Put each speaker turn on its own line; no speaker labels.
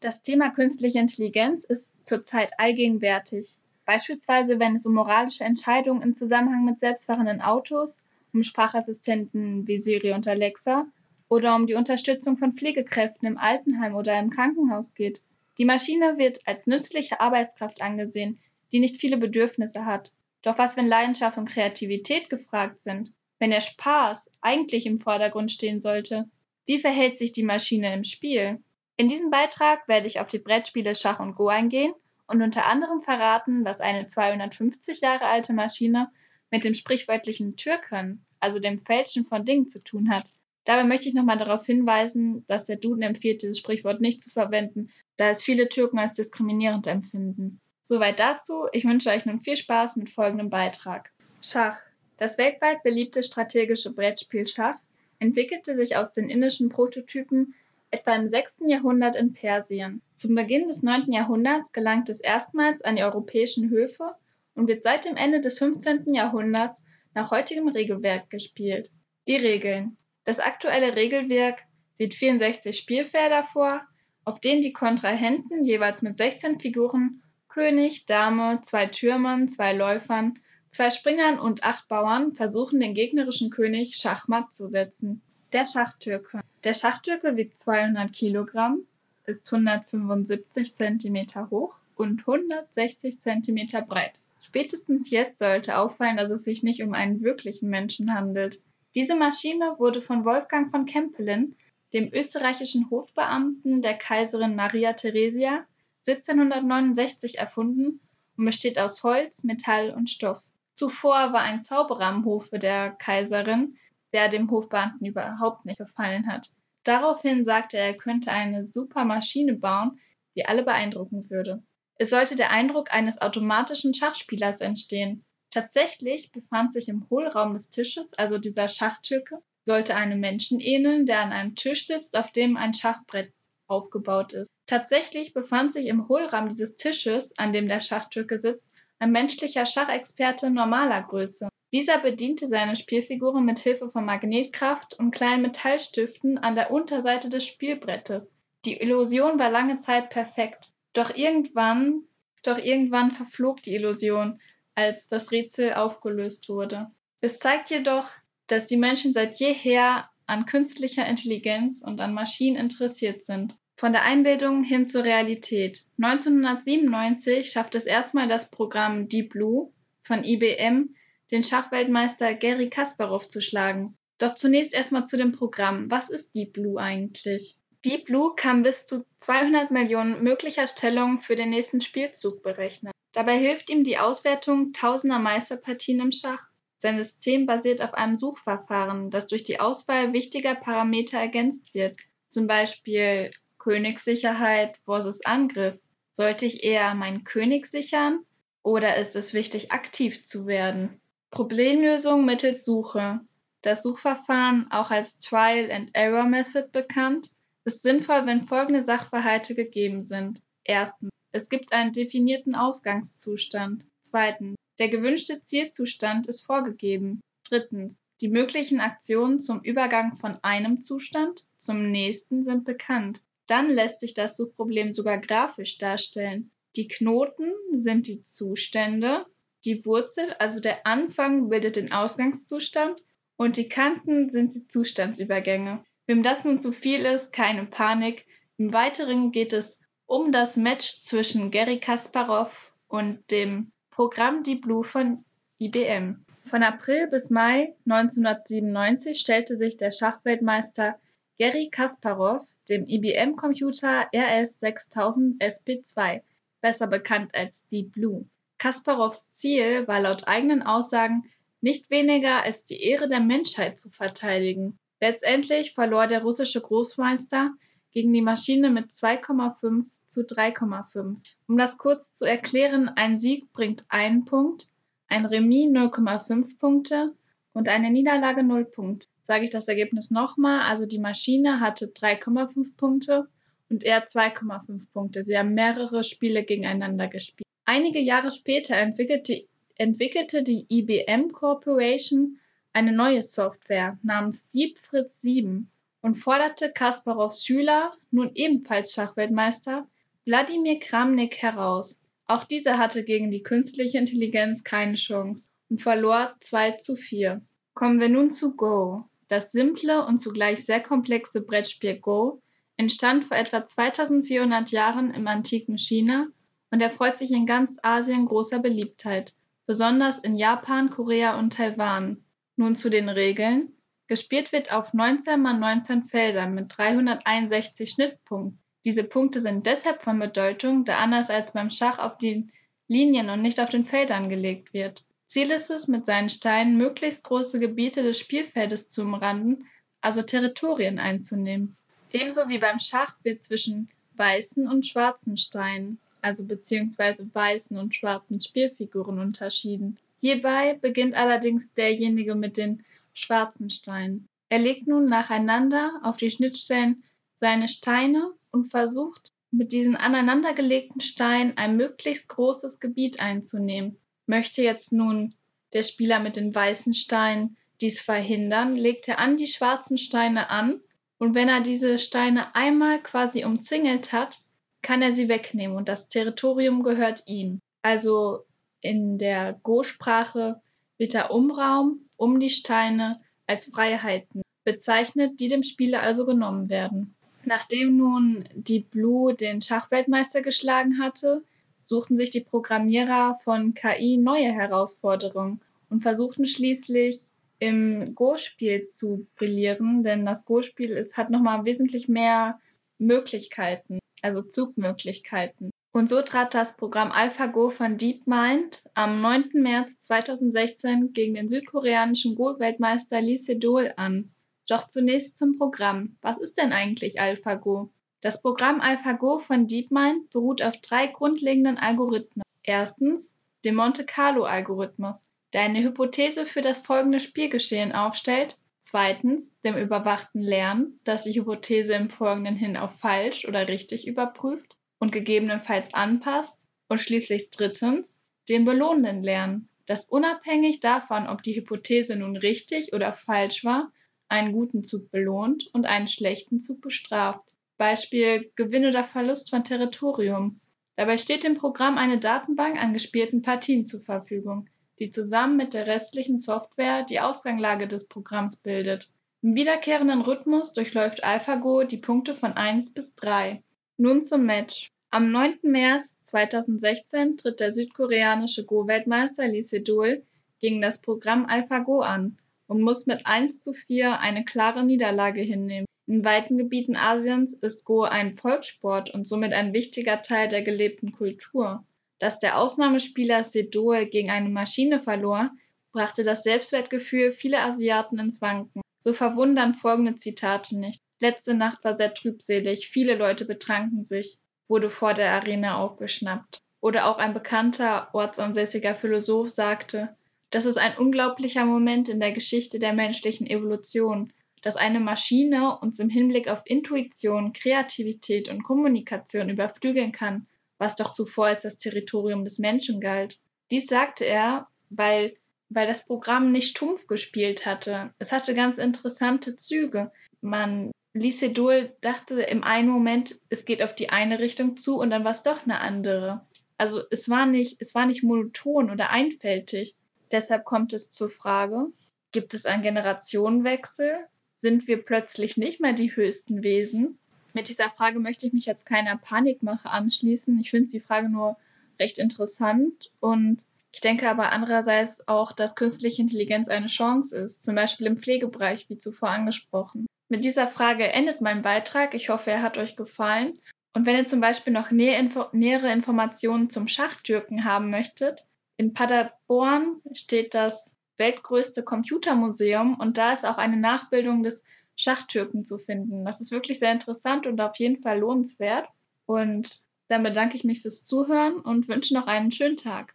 Das Thema künstliche Intelligenz ist zurzeit allgegenwärtig. Beispielsweise, wenn es um moralische Entscheidungen im Zusammenhang mit selbstfahrenden Autos, um Sprachassistenten wie Siri und Alexa oder um die Unterstützung von Pflegekräften im Altenheim oder im Krankenhaus geht. Die Maschine wird als nützliche Arbeitskraft angesehen, die nicht viele Bedürfnisse hat. Doch was, wenn Leidenschaft und Kreativität gefragt sind? Wenn der Spaß eigentlich im Vordergrund stehen sollte? Wie verhält sich die Maschine im Spiel? In diesem Beitrag werde ich auf die Brettspiele Schach und Go eingehen und unter anderem verraten, was eine 250 Jahre alte Maschine mit dem sprichwörtlichen Türken, also dem Fälschen von Dingen, zu tun hat. Dabei möchte ich nochmal darauf hinweisen, dass der Duden empfiehlt, dieses Sprichwort nicht zu verwenden, da es viele Türken als diskriminierend empfinden. Soweit dazu. Ich wünsche euch nun viel Spaß mit folgendem Beitrag. Schach. Das weltweit beliebte strategische Brettspiel Schach entwickelte sich aus den indischen Prototypen etwa im 6. Jahrhundert in Persien. Zum Beginn des 9. Jahrhunderts gelangt es erstmals an die europäischen Höfe und wird seit dem Ende des 15. Jahrhunderts nach heutigem Regelwerk gespielt. Die Regeln. Das aktuelle Regelwerk sieht 64 Spielfelder vor, auf denen die Kontrahenten jeweils mit 16 Figuren König, Dame, zwei Türmen, zwei Läufern, zwei Springern und acht Bauern versuchen den gegnerischen König schachmatt zu setzen. Der Schachtürke. Der Schachtürke wiegt 200 Kilogramm, ist 175 Zentimeter hoch und 160 Zentimeter breit. Spätestens jetzt sollte auffallen, dass es sich nicht um einen wirklichen Menschen handelt. Diese Maschine wurde von Wolfgang von Kempelen, dem österreichischen Hofbeamten der Kaiserin Maria Theresia, 1769 erfunden und besteht aus Holz, Metall und Stoff. Zuvor war ein Zauberer am Hofe der Kaiserin, der dem Hofbeamten überhaupt nicht gefallen hat. Daraufhin sagte er, er könnte eine super Maschine bauen, die alle beeindrucken würde. Es sollte der Eindruck eines automatischen Schachspielers entstehen. Tatsächlich befand sich im Hohlraum des Tisches, also dieser Schachtürke, sollte einem Menschen ähneln, der an einem Tisch sitzt, auf dem ein Schachbrett aufgebaut ist. Tatsächlich befand sich im Hohlraum dieses Tisches, an dem der Schachtürke sitzt, ein menschlicher Schachexperte normaler Größe. Dieser bediente seine Spielfiguren mit Hilfe von Magnetkraft und kleinen Metallstiften an der Unterseite des Spielbrettes. Die Illusion war lange Zeit perfekt, doch irgendwann, doch irgendwann verflog die Illusion, als das Rätsel aufgelöst wurde. Es zeigt jedoch, dass die Menschen seit jeher an künstlicher Intelligenz und an Maschinen interessiert sind. Von der Einbildung hin zur Realität. 1997 schafft es erstmal das Programm Deep Blue von IBM den Schachweltmeister Garry Kasparov zu schlagen. Doch zunächst erstmal zu dem Programm. Was ist Deep Blue eigentlich? Deep Blue kann bis zu 200 Millionen möglicher Stellungen für den nächsten Spielzug berechnen. Dabei hilft ihm die Auswertung tausender Meisterpartien im Schach. Sein System basiert auf einem Suchverfahren, das durch die Auswahl wichtiger Parameter ergänzt wird, zum Beispiel Königssicherheit versus Angriff. Sollte ich eher meinen König sichern oder ist es wichtig, aktiv zu werden? Problemlösung mittels Suche. Das Suchverfahren, auch als Trial and Error Method bekannt, ist sinnvoll, wenn folgende Sachverhalte gegeben sind. Erstens. Es gibt einen definierten Ausgangszustand. Zweitens. Der gewünschte Zielzustand ist vorgegeben. Drittens. Die möglichen Aktionen zum Übergang von einem Zustand zum nächsten sind bekannt. Dann lässt sich das Suchproblem sogar grafisch darstellen. Die Knoten sind die Zustände die Wurzel, also der Anfang, bildet den Ausgangszustand und die Kanten sind die Zustandsübergänge. Wem das nun zu viel ist, keine Panik. Im Weiteren geht es um das Match zwischen Gary Kasparov und dem Programm Deep Blue von IBM. Von April bis Mai 1997 stellte sich der Schachweltmeister Gary Kasparov dem IBM-Computer RS6000 SP2, besser bekannt als Deep Blue. Kasparows Ziel war laut eigenen Aussagen nicht weniger als die Ehre der Menschheit zu verteidigen. Letztendlich verlor der russische Großmeister gegen die Maschine mit 2,5 zu 3,5. Um das kurz zu erklären, ein Sieg bringt einen Punkt, ein Remis 0,5 Punkte und eine Niederlage 0 Punkte. Sage ich das Ergebnis nochmal, also die Maschine hatte 3,5 Punkte und er 2,5 Punkte. Sie haben mehrere Spiele gegeneinander gespielt. Einige Jahre später entwickelte, entwickelte die IBM Corporation eine neue Software namens Deep Fritz 7, und forderte Kasparows Schüler, nun ebenfalls Schachweltmeister, Wladimir Kramnik heraus. Auch dieser hatte gegen die künstliche Intelligenz keine Chance und verlor 2 zu 4. Kommen wir nun zu Go. Das simple und zugleich sehr komplexe Brettspiel Go entstand vor etwa 2400 Jahren im antiken China und erfreut sich in ganz Asien großer Beliebtheit, besonders in Japan, Korea und Taiwan. Nun zu den Regeln. Gespielt wird auf 19 mal 19 Feldern mit 361 Schnittpunkten. Diese Punkte sind deshalb von Bedeutung, da anders als beim Schach auf den Linien und nicht auf den Feldern gelegt wird. Ziel ist es, mit seinen Steinen möglichst große Gebiete des Spielfeldes zu umranden, also Territorien einzunehmen. Ebenso wie beim Schach wird zwischen weißen und schwarzen Steinen, also beziehungsweise weißen und schwarzen Spielfiguren unterschieden. Hierbei beginnt allerdings derjenige mit den schwarzen Steinen. Er legt nun nacheinander auf die Schnittstellen seine Steine und versucht mit diesen aneinandergelegten Steinen ein möglichst großes Gebiet einzunehmen. Möchte jetzt nun der Spieler mit den weißen Steinen dies verhindern, legt er an die schwarzen Steine an und wenn er diese Steine einmal quasi umzingelt hat, kann er sie wegnehmen und das Territorium gehört ihm. Also in der Go-Sprache wird der Umraum um die Steine als Freiheiten bezeichnet, die dem Spieler also genommen werden. Nachdem nun Deep Blue den Schachweltmeister geschlagen hatte, suchten sich die Programmierer von KI neue Herausforderungen und versuchten schließlich im Go-Spiel zu brillieren, denn das Go-Spiel hat nochmal wesentlich mehr Möglichkeiten, also Zugmöglichkeiten. Und so trat das Programm AlphaGo von DeepMind am 9. März 2016 gegen den südkoreanischen Go-Weltmeister Lee Sedol an. Doch zunächst zum Programm. Was ist denn eigentlich AlphaGo? Das Programm AlphaGo von DeepMind beruht auf drei grundlegenden Algorithmen. Erstens dem Monte-Carlo-Algorithmus, der eine Hypothese für das folgende Spielgeschehen aufstellt. Zweitens dem überwachten Lernen, das die Hypothese im Folgenden hin auf falsch oder richtig überprüft und gegebenenfalls anpasst. Und schließlich drittens dem belohnenden Lernen, das unabhängig davon, ob die Hypothese nun richtig oder falsch war, einen guten Zug belohnt und einen schlechten Zug bestraft. Beispiel Gewinn oder Verlust von Territorium. Dabei steht dem Programm eine Datenbank an gespielten Partien zur Verfügung, die zusammen mit der restlichen Software die Ausgangslage des Programms bildet. Im wiederkehrenden Rhythmus durchläuft AlphaGo die Punkte von 1 bis 3. Nun zum Match. Am 9. März 2016 tritt der südkoreanische Go-Weltmeister Lee Sedol gegen das Programm AlphaGo an und muss mit 1 zu 4 eine klare Niederlage hinnehmen. In weiten Gebieten Asiens ist Go ein Volkssport und somit ein wichtiger Teil der gelebten Kultur. Dass der Ausnahmespieler Sedol gegen eine Maschine verlor, brachte das Selbstwertgefühl vieler Asiaten ins Wanken. So verwundern folgende Zitate nicht. Letzte Nacht war sehr trübselig, viele Leute betranken sich, wurde vor der Arena aufgeschnappt. Oder auch ein bekannter ortsansässiger Philosoph sagte, das ist ein unglaublicher Moment in der Geschichte der menschlichen Evolution dass eine Maschine uns im Hinblick auf Intuition, Kreativität und Kommunikation überflügeln kann, was doch zuvor als das Territorium des Menschen galt. Dies sagte er, weil, weil das Programm nicht stumpf gespielt hatte. Es hatte ganz interessante Züge. Man Lisedol dachte im einen Moment, es geht auf die eine Richtung zu und dann war es doch eine andere. Also es war nicht, es war nicht monoton oder einfältig. Deshalb kommt es zur Frage, gibt es einen Generationenwechsel? sind wir plötzlich nicht mehr die höchsten Wesen? Mit dieser Frage möchte ich mich jetzt keiner Panikmache anschließen. Ich finde die Frage nur recht interessant und ich denke aber andererseits auch, dass künstliche Intelligenz eine Chance ist, zum Beispiel im Pflegebereich, wie zuvor angesprochen. Mit dieser Frage endet mein Beitrag. Ich hoffe, er hat euch gefallen. Und wenn ihr zum Beispiel noch nähere Informationen zum Schachtürken haben möchtet, in Paderborn steht das weltgrößte Computermuseum und da ist auch eine Nachbildung des Schachtürken zu finden. Das ist wirklich sehr interessant und auf jeden Fall lohnenswert. Und dann bedanke ich mich fürs Zuhören und wünsche noch einen schönen Tag.